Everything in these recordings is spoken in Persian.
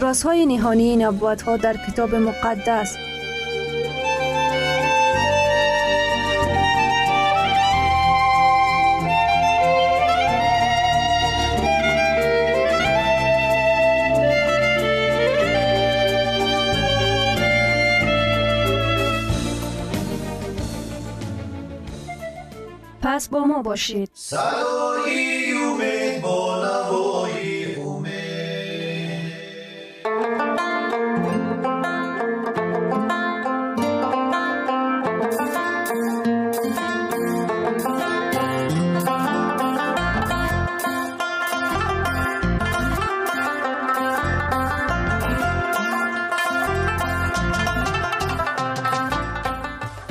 رازهای نهانی نبوت ها در کتاب مقدس. پس با ما باشید. صدای امید با نوای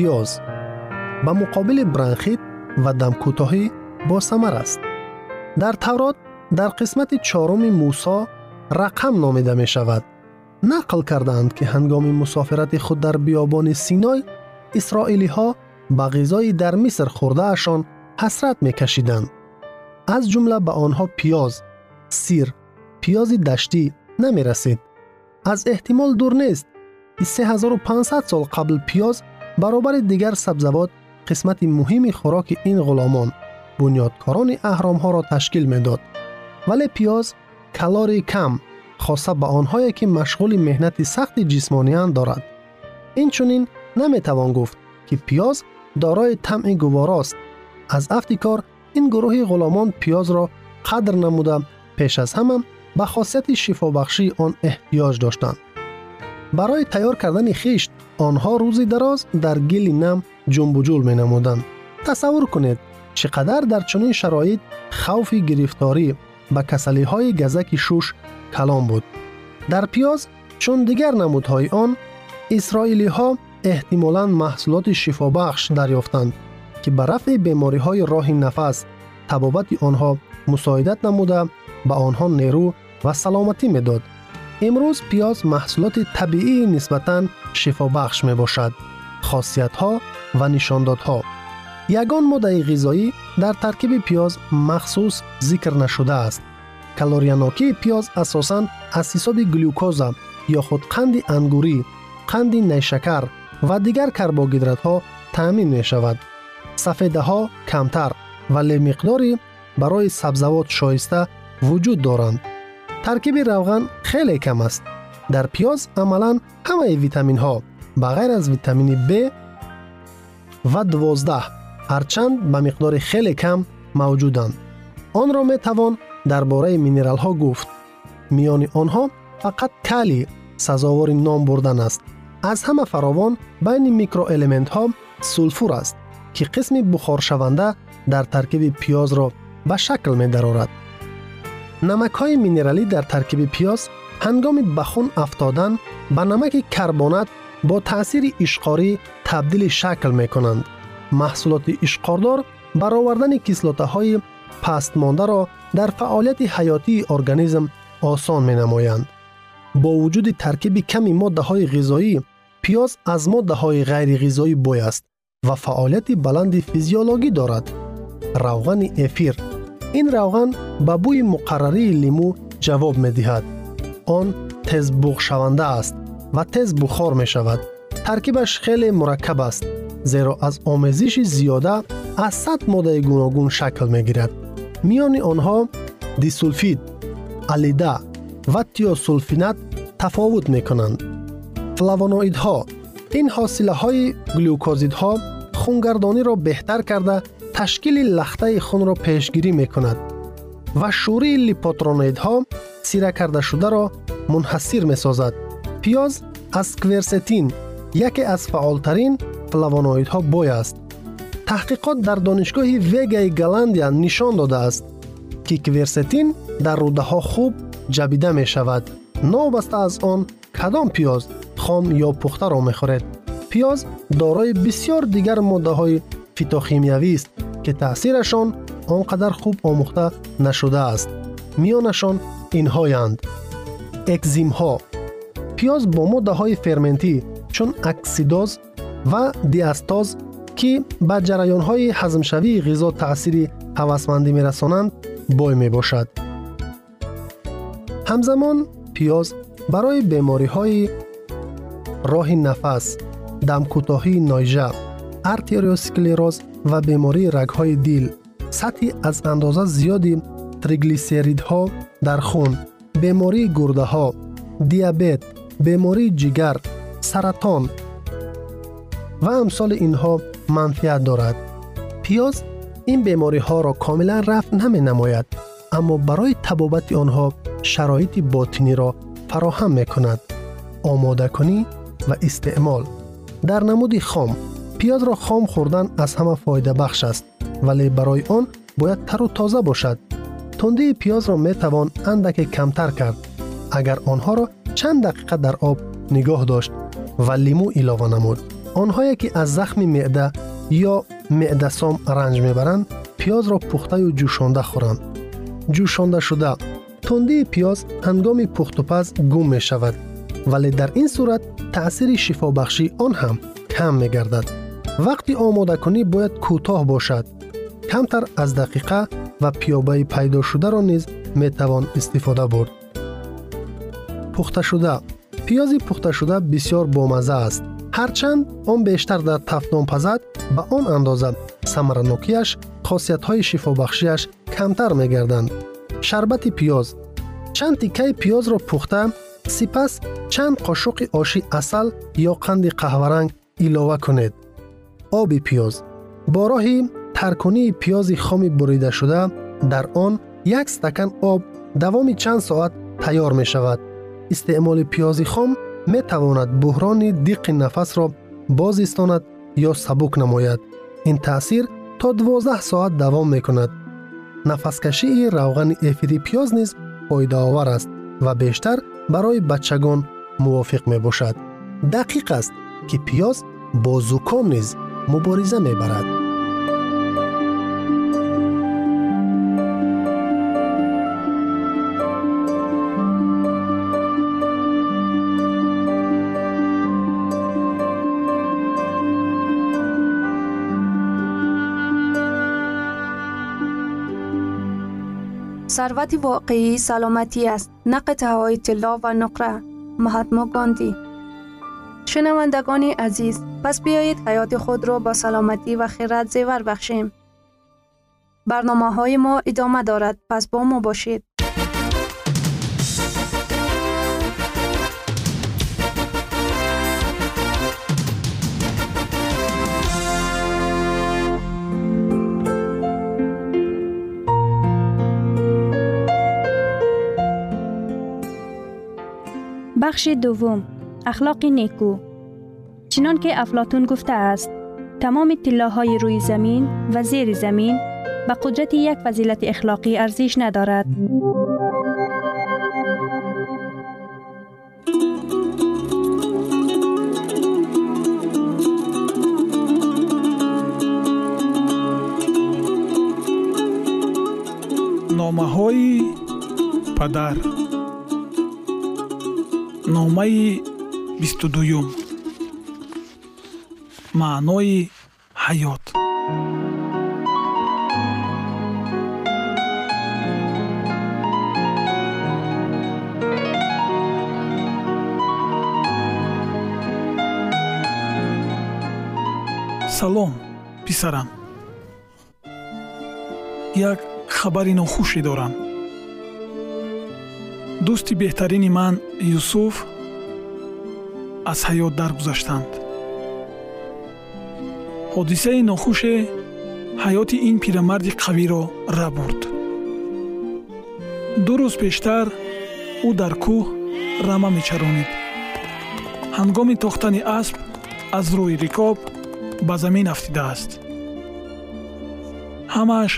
پیاز به مقابل برانخیت و دم کوتاهی با ثمر است. در تورات در قسمت چهارم موسی رقم نامیده می شود. نقل کردند که هنگام مسافرت خود در بیابان سینای اسرائیلی ها به غذای در مصر خورده اشان حسرت می کشیدند. از جمله به آنها پیاز سیر پیاز دشتی نمی رسید. از احتمال دور نیست. 3500 سال قبل پیاز برابر دیگر سبزوات قسمت مهمی خوراک این غلامان بنیادکاران اهرام ها را تشکیل می داد. ولی پیاز کالری کم خاصه به آنهایی که مشغول مهنت سخت جسمانیان دارد. این چونین نمی توان گفت که پیاز دارای طمع گواراست. از افتیکار این گروه غلامان پیاز را قدر نموده پیش از همه به برای تیار کردن خیشت آنها روزی دراز در گل نم جنب و جول می نمودند. تصور کنید چقدر در چنین شرایط خوف گرفتاری به کسلی های گزک شوش کلام بود. در پیاز چون دیگر نمودهای آن اسرائیلی ها احتمالاً محصولات شفابخش دریافتند که به رفع بیماری های راه نفس امروز پیاز محصولات طبیعی نسبتاً شفابخش می باشد. خاصیت ها و نشانداد ها یگان ماده غذایی در ترکیب پیاز مخصوص ذکر نشده است. کالوریانوکی پیاز اساساً از حساب گلوکوز یا خود قند انگوری، قند نیشکر و دیگر کربوهیدرات ها تامین می شود. سفیده ها کمتر ولی مقداری برای سبزوات شایسته وجود دارند. таркиби равған хеле кам аст дар пиёз амалан ҳамаи витаминҳо ба ғайр аз витамини б ва 12 ҳарчанд ба миқдори хеле кам мавҷуданд онро метавон дар бораи минералҳо гуфт миёни онҳо фақат кали сазовори ном бурдан аст аз ҳама фаровон байни микроэлементҳо сулфур аст ки қисми бухоршаванда дар таркиби пиёзро ба шакл медарорад نمک های مینرالی در ترکیب پیاز هنگام بخون افتادن به نمک کربنات با تاثیر اشقاری تبدیل شکل می کنند. محصولات اشقاردار برآوردن کیسلاته های پست مانده را در فعالیت حیاتی ارگانیسم آسان می نمایند. با وجود ترکیب کمی ماده های غذایی پیاز از ماده های غیر غذایی بوی است و فعالیت بلند فیزیولوژی دارد. روغن افیر ин равған ба бӯи муқаррарии лимӯ ҷавоб медиҳад он тез буғшаванда аст ва тез бухор мешавад таркибаш хеле мураккаб аст зеро аз омезиши зиёда аз сад моддаи гуногун шакл мегирад миёни онҳо дисулфид алида ва тиосулфинат тафовут мекунанд флавоноидҳо ин ҳосилаҳои глюкозидҳо хунгардониро беҳтар карда تشکیل لخته خون را پیشگیری می‌کند و شوری لیپوترونیدها سیره کرده شده را منحصر می‌سازد. پیاز از کورستین یکی از فعالترین فلاوانویدها بای است. تحقیقات در دانشگاه ویگای گلندیا نشان داده است که کورستین در روده ها خوب جبیده می شود. نابسته از آن کدام پیاز خام یا پخته را می خورد. پیاز دارای بسیار دیگر ماده های فیتوخیمیوی است که تأثیرشان آنقدر خوب آموخته نشده است. میانشان اینهایند. اکزیم ها پیاز با ماده های فرمنتی چون اکسیداز و دیاستاز که به جریان های حزمشوی غذا تأثیر هوسمندی میرسانند بای می باشد. همزمان پیاز برای بیماری های راه نفس، دمکوتاهی نایجه، ارتریوسکلروز و بیماری رگهای دل، سطح از اندازه زیادی تریگلیسیریدها در خون بیماری گرده ها دیابت بیماری جگر سرطان و امثال اینها منفیت دارد. پیاز این بیماری ها را کاملا رفع نمی نماید اما برای تبابت آنها شرایط باطنی را فراهم می کند آماده کنی و استعمال. در نمود خام пиёзро хом хӯрдан аз ҳама фоидабахш аст вале барои он бояд тару тоза бошад тундии пиёзро метавон андаке камтар кард агар онҳоро чанд дақиқа дар об нигоҳ дошт ва лимӯ илова намуд онҳое ки аз захми меъда ё меъдасом ранҷ мебаранд пиёзро пухтаю ҷӯшонда хӯранд ҷӯшондашуда тундии пиёз ҳангоми пухтупаз гум мешавад вале дар ин сурат таъсири шифобахшии он ҳам кам мегардад вақти омодакунӣ бояд кӯтоҳ бошад камтар аз дақиқа ва пиёбаи пайдошударо низ метавон истифода бурд пухташуда пиёзи пухташуда бисьёр бомазза аст ҳарчанд он бештар дар тафтон пазад ба он андоза самаранокияш хосиятҳои шифобахшиаш камтар мегарданд шарбати пиёз чанд тиккаи пиёзро пухта сипас чанд қошуқи оши асал ё қанди қаҳваранг илова кунед آب پیاز با راه ترکنی پیاز خام بریده شده در آن یک استکان آب دوام چند ساعت تیار می شود. استعمال پیاز خام می تواند بحران دیق نفس را باز استاند یا سبک نماید. این تاثیر تا 12 ساعت دوام می کند. نفس کشی روغن افیری پیاز نیز پایده آور است و بیشتر برای بچگان موافق می باشد. دقیق است که پیاز با زکام نیز мубориза мебарад. Сарвати воқеӣ саломатӣ аст. На қитъаҳои тилло ва нуқра. Маҳатмо гонди شنوندگان عزیز پس بیایید حیات خود را با سلامتی و خیرت زیور بخشیم. برنامه های ما ادامه دارد پس با ما باشید. بخش دوم اخلاق نیکو. چنان که افلاتون گفته است تمام طلاهای روی زمین و زیر زمین به قدرت یک فضیلت اخلاقی ارزش ندارد. نامه پدر. نامه бисту дуюм маънои ҳаёт. Салом писарам. Як хабари нохуше дорам. Дӯсти беҳтарини ман юсуф аз ҳаёт даргузаштанд. Ҳодисаи нохуше ҳаёти ин пирамарди қавиро ра бурд. Ду рӯз пештар ӯ дар кӯҳ рама мечаронид ҳангоми тохтани асп аз рӯи рикоб ба замин афтидааст. Ҳамааш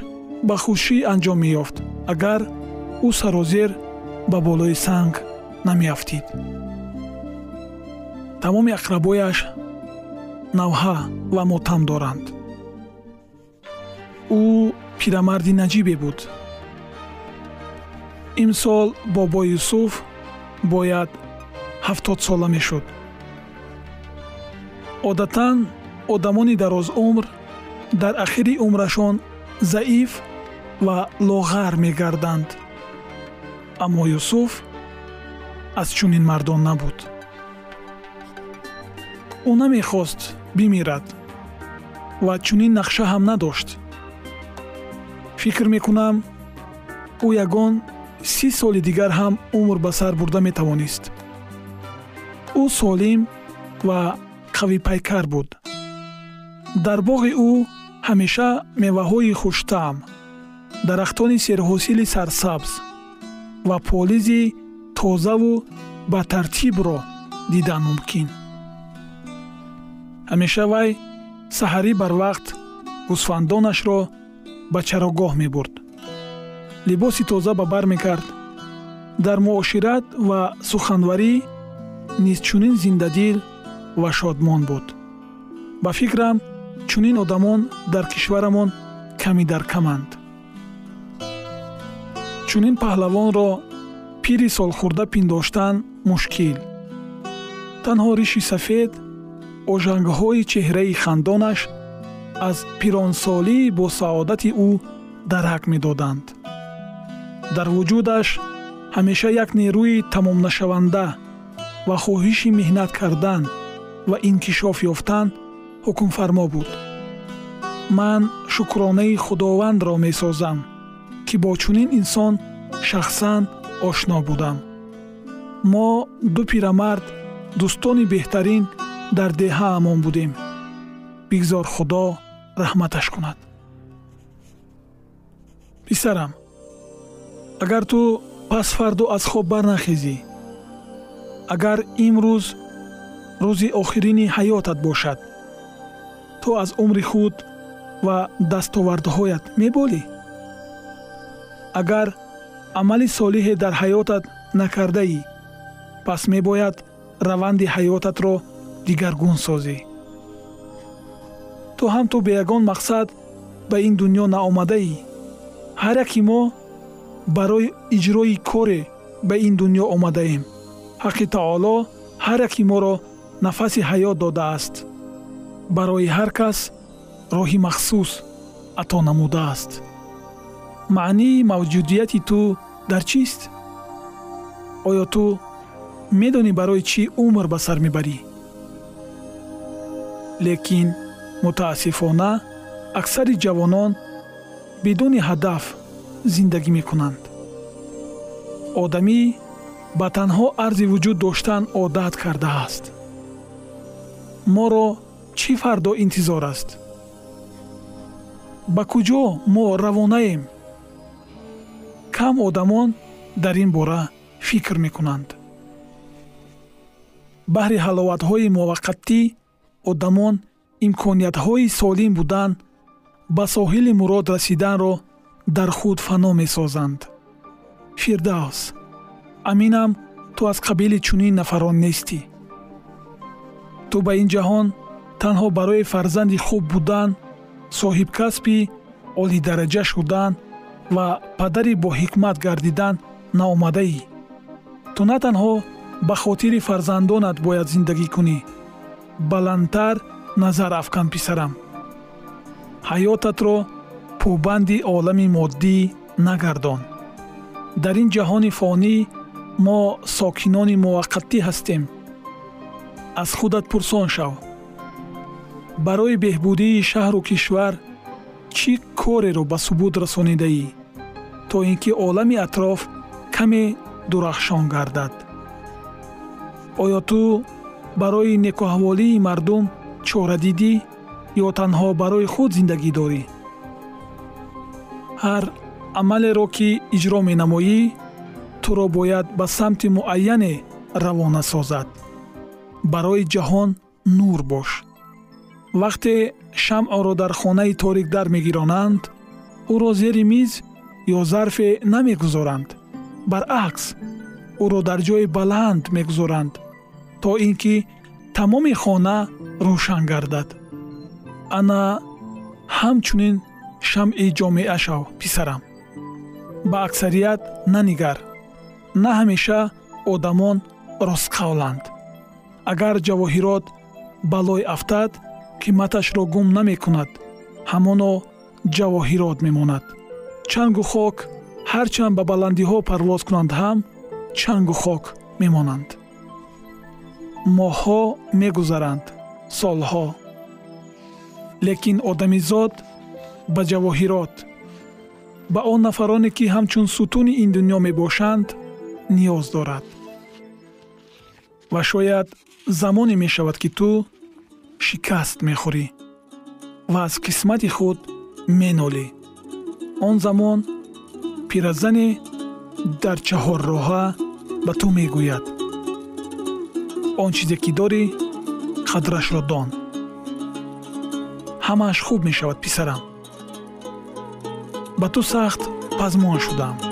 ба хушӣ анҷом меёфт агар ӯ сарозер ба болои санг намеафтид тамоми ақрабояш навҳа ва мотам доранд ӯ пирамарди наҷибе буд имсол бобо юсуф бояд ҳафтод сола мешуд одатан одамони дарозумр дар ахири умрашон заиф ва лоғар мегарданд аммо юсуф аз чунин мардон набуд Ӯ намехост бимирад. Ва чунин нақша ҳам надошт. Фикр мекунам ӯ ягон си соли дигар ҳам умр ба сар бурда метавонист. Ӯ солим ва қавипайкар буд. Дар боғи ӯ ҳамеша меваҳои хуштаъм дарахтони серҳосили сарсабз ва полизи тозаву ба тартибро дидан мумкин ҳамеша вай саҳарӣ барвақт гӯсфандонашро ба чарогоҳ мебурд. Либоси тоза ба бар мекард. Дар муошират ва суханварӣ низ чунин зиндадил ва шодмон буд. Ба фикрам чунин одамон дар кишварамон ками дар каманд. Чунин паҳлавонро пири солхӯрда пиндоштан мушкил. Танҳо риши сафед ожангҳои чеҳраи хандонаш аз пиронсолии босаодати ӯ дарак медоданд. Дар вуҷудаш ҳамеша як нерӯи тамомнашаванда ва хоҳиши меҳнат кардан ва инкишоф ёфтан ҳукмфармо буд. Ман шукронаи худовандро месозам ки бо чунин инсон шахсан ошно будам. Мо ду пирамард дӯстони беҳтарин дар деҳаамон будем. Бигзор худо раҳматаш кунад. Писарам агар ту пас фарду аз хоб барнахезӣ агар имрӯз рӯзи охирини ҳаётат бошад ту аз умри худ ва дастовардҳоят меболӣ? Агар амали солиҳе дар ҳаётат накардаӣ пас мебояд раванди ҳаётатро дигаргун созӣ. Ту ҳам ту бе ягон мақсад ба ин дуньё наомадаӣ. Ҳар яки мо барои иҷрои коре ба ин дуньё омадаем. Ҳаққи таоло ҳар яки моро нафаси ҳаёт додааст. Барои ҳар кас роҳи махсус ато намудааст маънии мавҷудияти ту дар чист? Оё ту медонӣ барои чӣ умр ба сар мебарӣ лекин мутаассифона аксари ҷавонон бидуни ҳадаф зиндагӣ мекунанд. Одамӣ ба танҳо арзи вуҷуд доштан одат кардааст. Моро чӣ фардо интизор аст? Ба куҷо мо равонаем? Кам одамон дар ин бора фикр мекунанд? Баҳри ҳаловатҳои муваққатӣ одамон имкониятҳои солим будан ба соҳили мурод расиданро дар худ фано месозанд. Фирдавс аминам ту аз қабили чунин нафарон нестӣ ту ба ин ҷаҳон танҳо барои фарзанди хуб будан соҳибкасби олидараҷа шудан ва падари боҳикмат гардидан наомадаӣ. Ту на танҳо ба хотири фарзандонат бояд зиндагӣ кунӣ баландтар назар афкан писарам. Ҳаётатро пӯбанди олами моддӣ нагардон. Дар ин ҷаҳони фонӣ мо сокинони муваққатӣ ҳастем. Аз худат пурсон шав. Барои беҳбудии шаҳру кишвар чӣ кореро ба субут расонидаӣ то ин ки олами атроф каме дурахшон гардад? Оё ту барои некуҳаволии мардум чора дидӣ ё танҳо барои худ зиндагӣ дорӣ? Ҳар амалеро ки иҷро менамоӣ туро бояд ба самти муайяне равона созад. Барои ҷаҳон нур бош. Вақте шамъро дар хонаи торик дар мегиронанд ӯро зери миз ё зарфе намегузоранд. Баръакс ӯро дар ҷои баланд мегузоранд то ин ки тамоми хона рӯшан гардад. Ана ҳамчунин шамъи ҷомеа шав писарам. Ба аксарият нанигар на ҳамеша одамон ростқавланд агар ҷавоҳирот балой афтад қиматашро гум намекунад ҳамоно ҷавоҳирот мемонад. Чангу хок ҳарчанд ба баландиҳо парвоз кунанд ҳам чангу хок мемонанд моҳҳо мегузаранд солҳо. Лекин одамизод ба ҷавоҳирот. Ба он нафароне ки ҳамчун сутуни ин дуньё мебошанд ниёз дорад. Ва шояд замоне мешавад ки ту шикаст мехӯрӣ ва аз қисмати худ менолӣ. Он замон пиразане дар чаҳорроҳа ба ту мегӯяд он чизе ки дорӣ қадрашро дон. Ҳамааш хуб мешавад писарам. Ба ту сахт пазмон шудам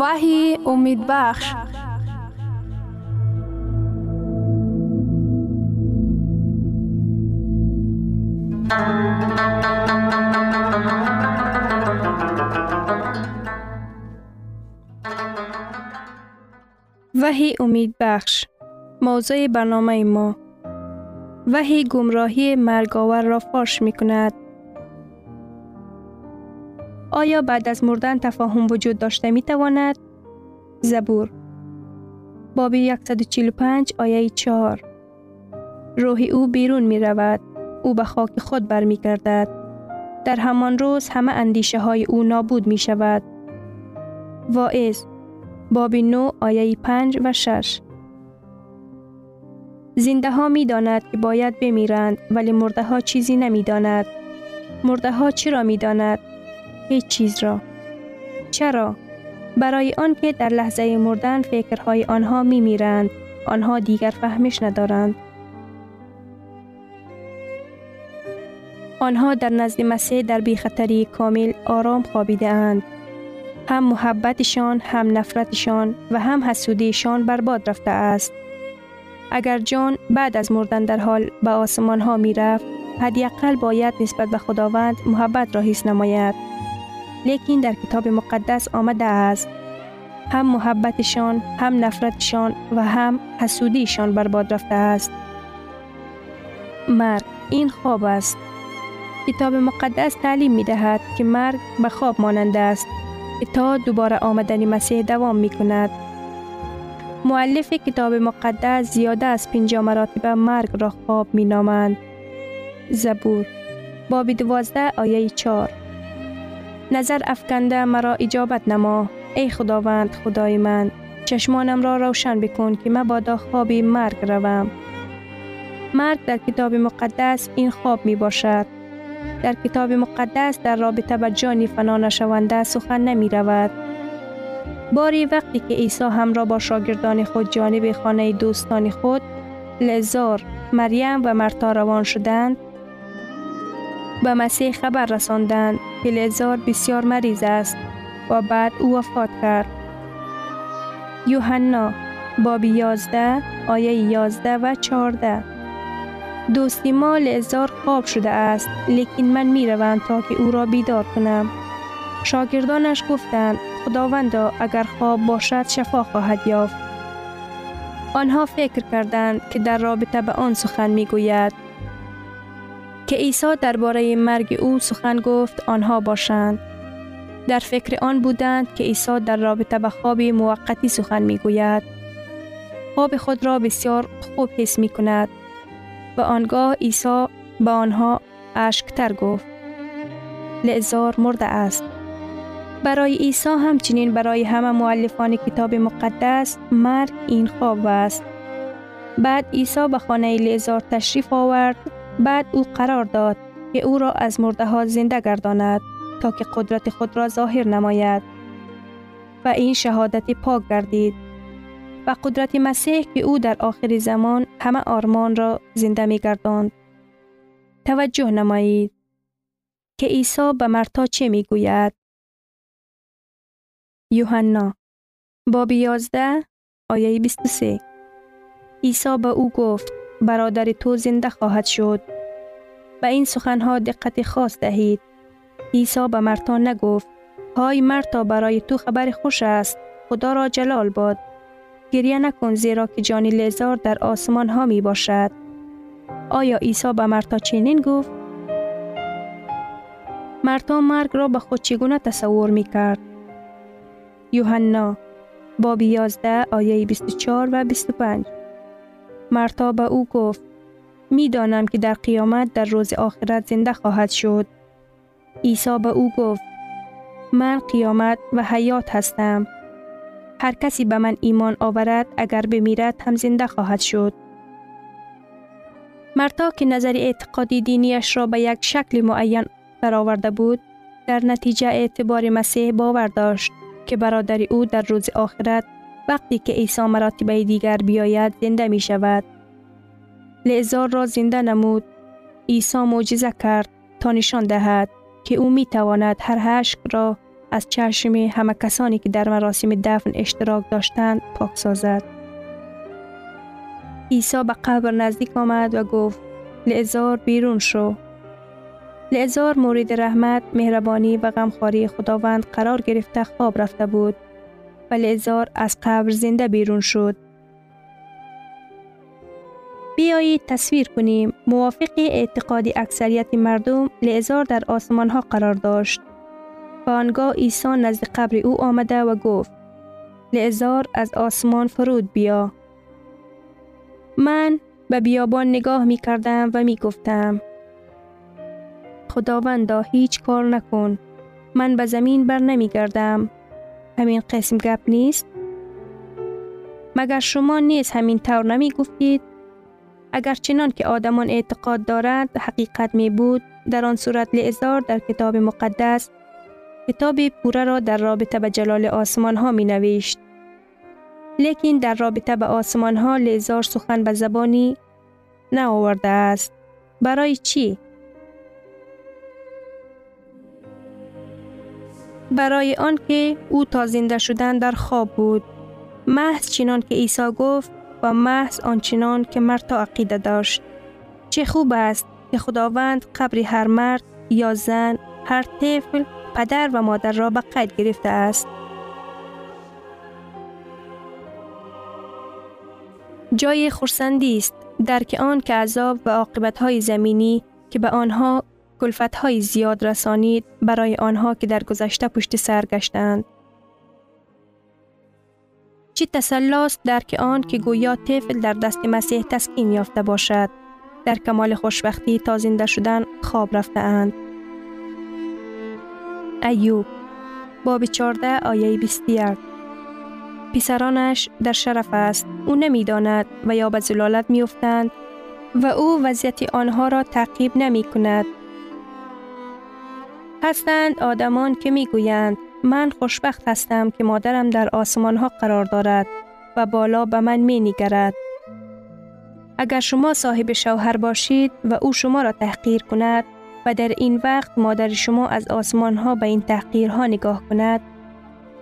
وحی امید بخش. وحی امید بخش. موضوع برنامه ما. وحی گمراهی مرگاور را فاش می کند. آیا بعد از مردن تفاهم وجود داشته می تواند؟ زبور باب 145 آیه 4 روح او بیرون می رود. او به خاک خود برمی گردد. در همان روز همه اندیشه های او نابود می شود. واعظ باب 9 آیه 5 و 6 زنده ها می داند که باید بمیرند ولی مرده ها چیزی نمی داند. مرده ها چرا می داند؟ هیچ چیز را. چرا؟ برای آنکه در لحظه مردن فکرهای آنها می میرند. آنها دیگر فهمش ندارند. آنها در نزد مسیح در بیخطری کامل آرام خوابیده اند. هم محبتشان، هم نفرتشان و هم حسودیشان برباد رفته است. اگر جان بعد از مردن در حال به آسمان ها می رفت، باید نسبت به خداوند محبت را حس نماید. لیکن در کتاب مقدس آمده است هم محبتشان، هم نفرتشان و هم حسودیشان برباد رفته است. مرگ این خواب است. کتاب مقدس تعلیم می دهد که مرگ به خواب مانند است تا دوباره آمدن مسیح دوام می کند. معلف کتاب مقدس زیاده از پنجا مراتب مرگ را خواب می نامند. زبور باب دوازده آیه چار نظر افکنده مرا اجابت نما. ای خداوند خدای من چشمانم را روشن بکن که مبادا خواب مرگ روم. مرگ در کتاب مقدس این خواب می باشد در کتاب مقدس در رابطه با جانی فنا نشونده سخن نمی رود. باری وقتی که عیسی همراه با شاگردان خود جانب خانه دوستان خود لزار، مریم و مرتا روان شدند به مسیح خبر رساندند. که لزار بسیار مریض است و بعد او وفات کرد. یوحنا باب 11 آیه 11 و 14 دوستی ما لعزار خواب شده است لیکن من می روم تا که او را بیدار کنم. شاگردانش گفتند خداوندا اگر خواب باشد شفا خواهد یافت. آنها فکر کردند که در رابطه به آن سخن می گوید. که عیسی درباره مرگ او سخن گفت آنها باشند. در فکر آن بودند که عیسی در رابطه به خواب موقتی سخن می گوید. خواب خود را بسیار خوب حس می کند. و آنگاه عیسی به آنها اشکتر گفت لعزار مرده است برای عیسی همچنین برای همه معلفان کتاب مقدس مرگ این خواب است بعد عیسی به خانه لعزار تشریف آورد بعد او قرار داد که او را از مرده ها زنده گرداند تا که قدرت خود را ظاهر نماید و این شهادت پاک گردید و قدرت مسیح که او در آخر زمان همه آرمان را زنده می گرداند. توجه نمایید که عیسی به مرتا چه می گوید؟ یوحنا باب 11 آیه 23 عیسی به او گفت برادر تو زنده خواهد شد. به این سخنها دقت خاص دهید. عیسی به مرتا نگفت های مرتا برای تو خبر خوش است. خدا را جلال باد. گریه نکن زیرا که جان لیزار در آسمان ها می باشد. آیا عیسی به مرتا چنین گفت؟ مرتا مرگ را به خود چگونه تصور می کرد؟ یوحنا باب 11 آیه 24 و 25 مرتا به او گفت می دانم که در قیامت در روز آخرت زنده خواهد شد. عیسی به او گفت من قیامت و حیات هستم. هر کسی به من ایمان آورد اگر بمیرد هم زنده خواهد شد. مرتا که نظر اعتقادی دینیش را به یک شکل معین برآورده بود، در نتیجه اعتبار مسیح باور داشت که برادر او در روز آخرت وقتی که عیسی مراتبه دیگر بیاید زنده می شود. لعزار را زنده نمود. عیسی معجزه کرد تا نشان دهد که او می تواند هر هشک را از چشم همه کسانی که در مراسم دفن اشتراک داشتند پاک سازد. عیسی به قبر نزدیک آمد و گفت لعزار بیرون شو. لعزار مورد رحمت، مهربانی و غمخواری خداوند قرار گرفته خواب رفته بود و از قبر زنده بیرون شد. بیایید تصویر کنیم موافق اعتقاد اکثریت مردم لعزار در آسمان ها قرار داشت. و آنگاه عیسی نزد قبر او آمده و گفت لعزار از آسمان فرود بیا. من به بیابان نگاه می کردم و می گفتم خداوندا هیچ کار نکن. من به زمین بر نمی گردم. همین قسم گپ نیست؟ مگر شما نیز همین طور نمی گفتید؟ اگر چنان که آدمان اعتقاد دارند حقیقت می بود در آن صورت لعزار در کتاب مقدس کتاب پوره را در رابطه به جلال آسمان ها می نوشت. لیکن در رابطه به آسمان ها لیزار سخن به زبانی نه آورده است. برای چی؟ برای آنکه او تا زنده شدن در خواب بود. محض چنان که عیسی گفت و محض آنچنان که مرد تا عقیده داشت. چه خوب است که خداوند قبر هر مرد یا زن، هر طفل، پدر و مادر را به قید گرفته است. جای خورسندی است درک آن که عذاب و عاقبت های زمینی که به آنها کلفت های زیاد رسانید برای آنها که در گذشته پشت سر گشتند. چی تسلاس درک آن که گویا طفل در دست مسیح تسکین یافته باشد در کمال خوشبختی تا زنده شدن خواب رفته اند. ایوب باب 14 آیه 21 پسرانش در شرف است او نمی‌داند و یا به زلالت میافتند و او وضعیت آنها را تعقیب نمی کند. هستند آدمان که می گویند من خوشبخت هستم که مادرم در آسمان ها قرار دارد و بالا به من می نگرد. اگر شما صاحب شوهر باشید و او شما را تحقیر کند و در این وقت مادر شما از آسمان ها به این تحقیرها نگاه کند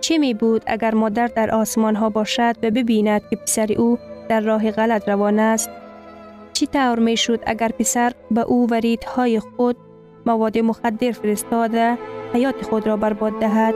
چه می بود اگر مادر در آسمان ها باشد و ببیند که پسر او در راه غلط روان است چی طور می شد اگر پسر به او های خود مواد مخدر فرستاده حیات خود را برباد دهد.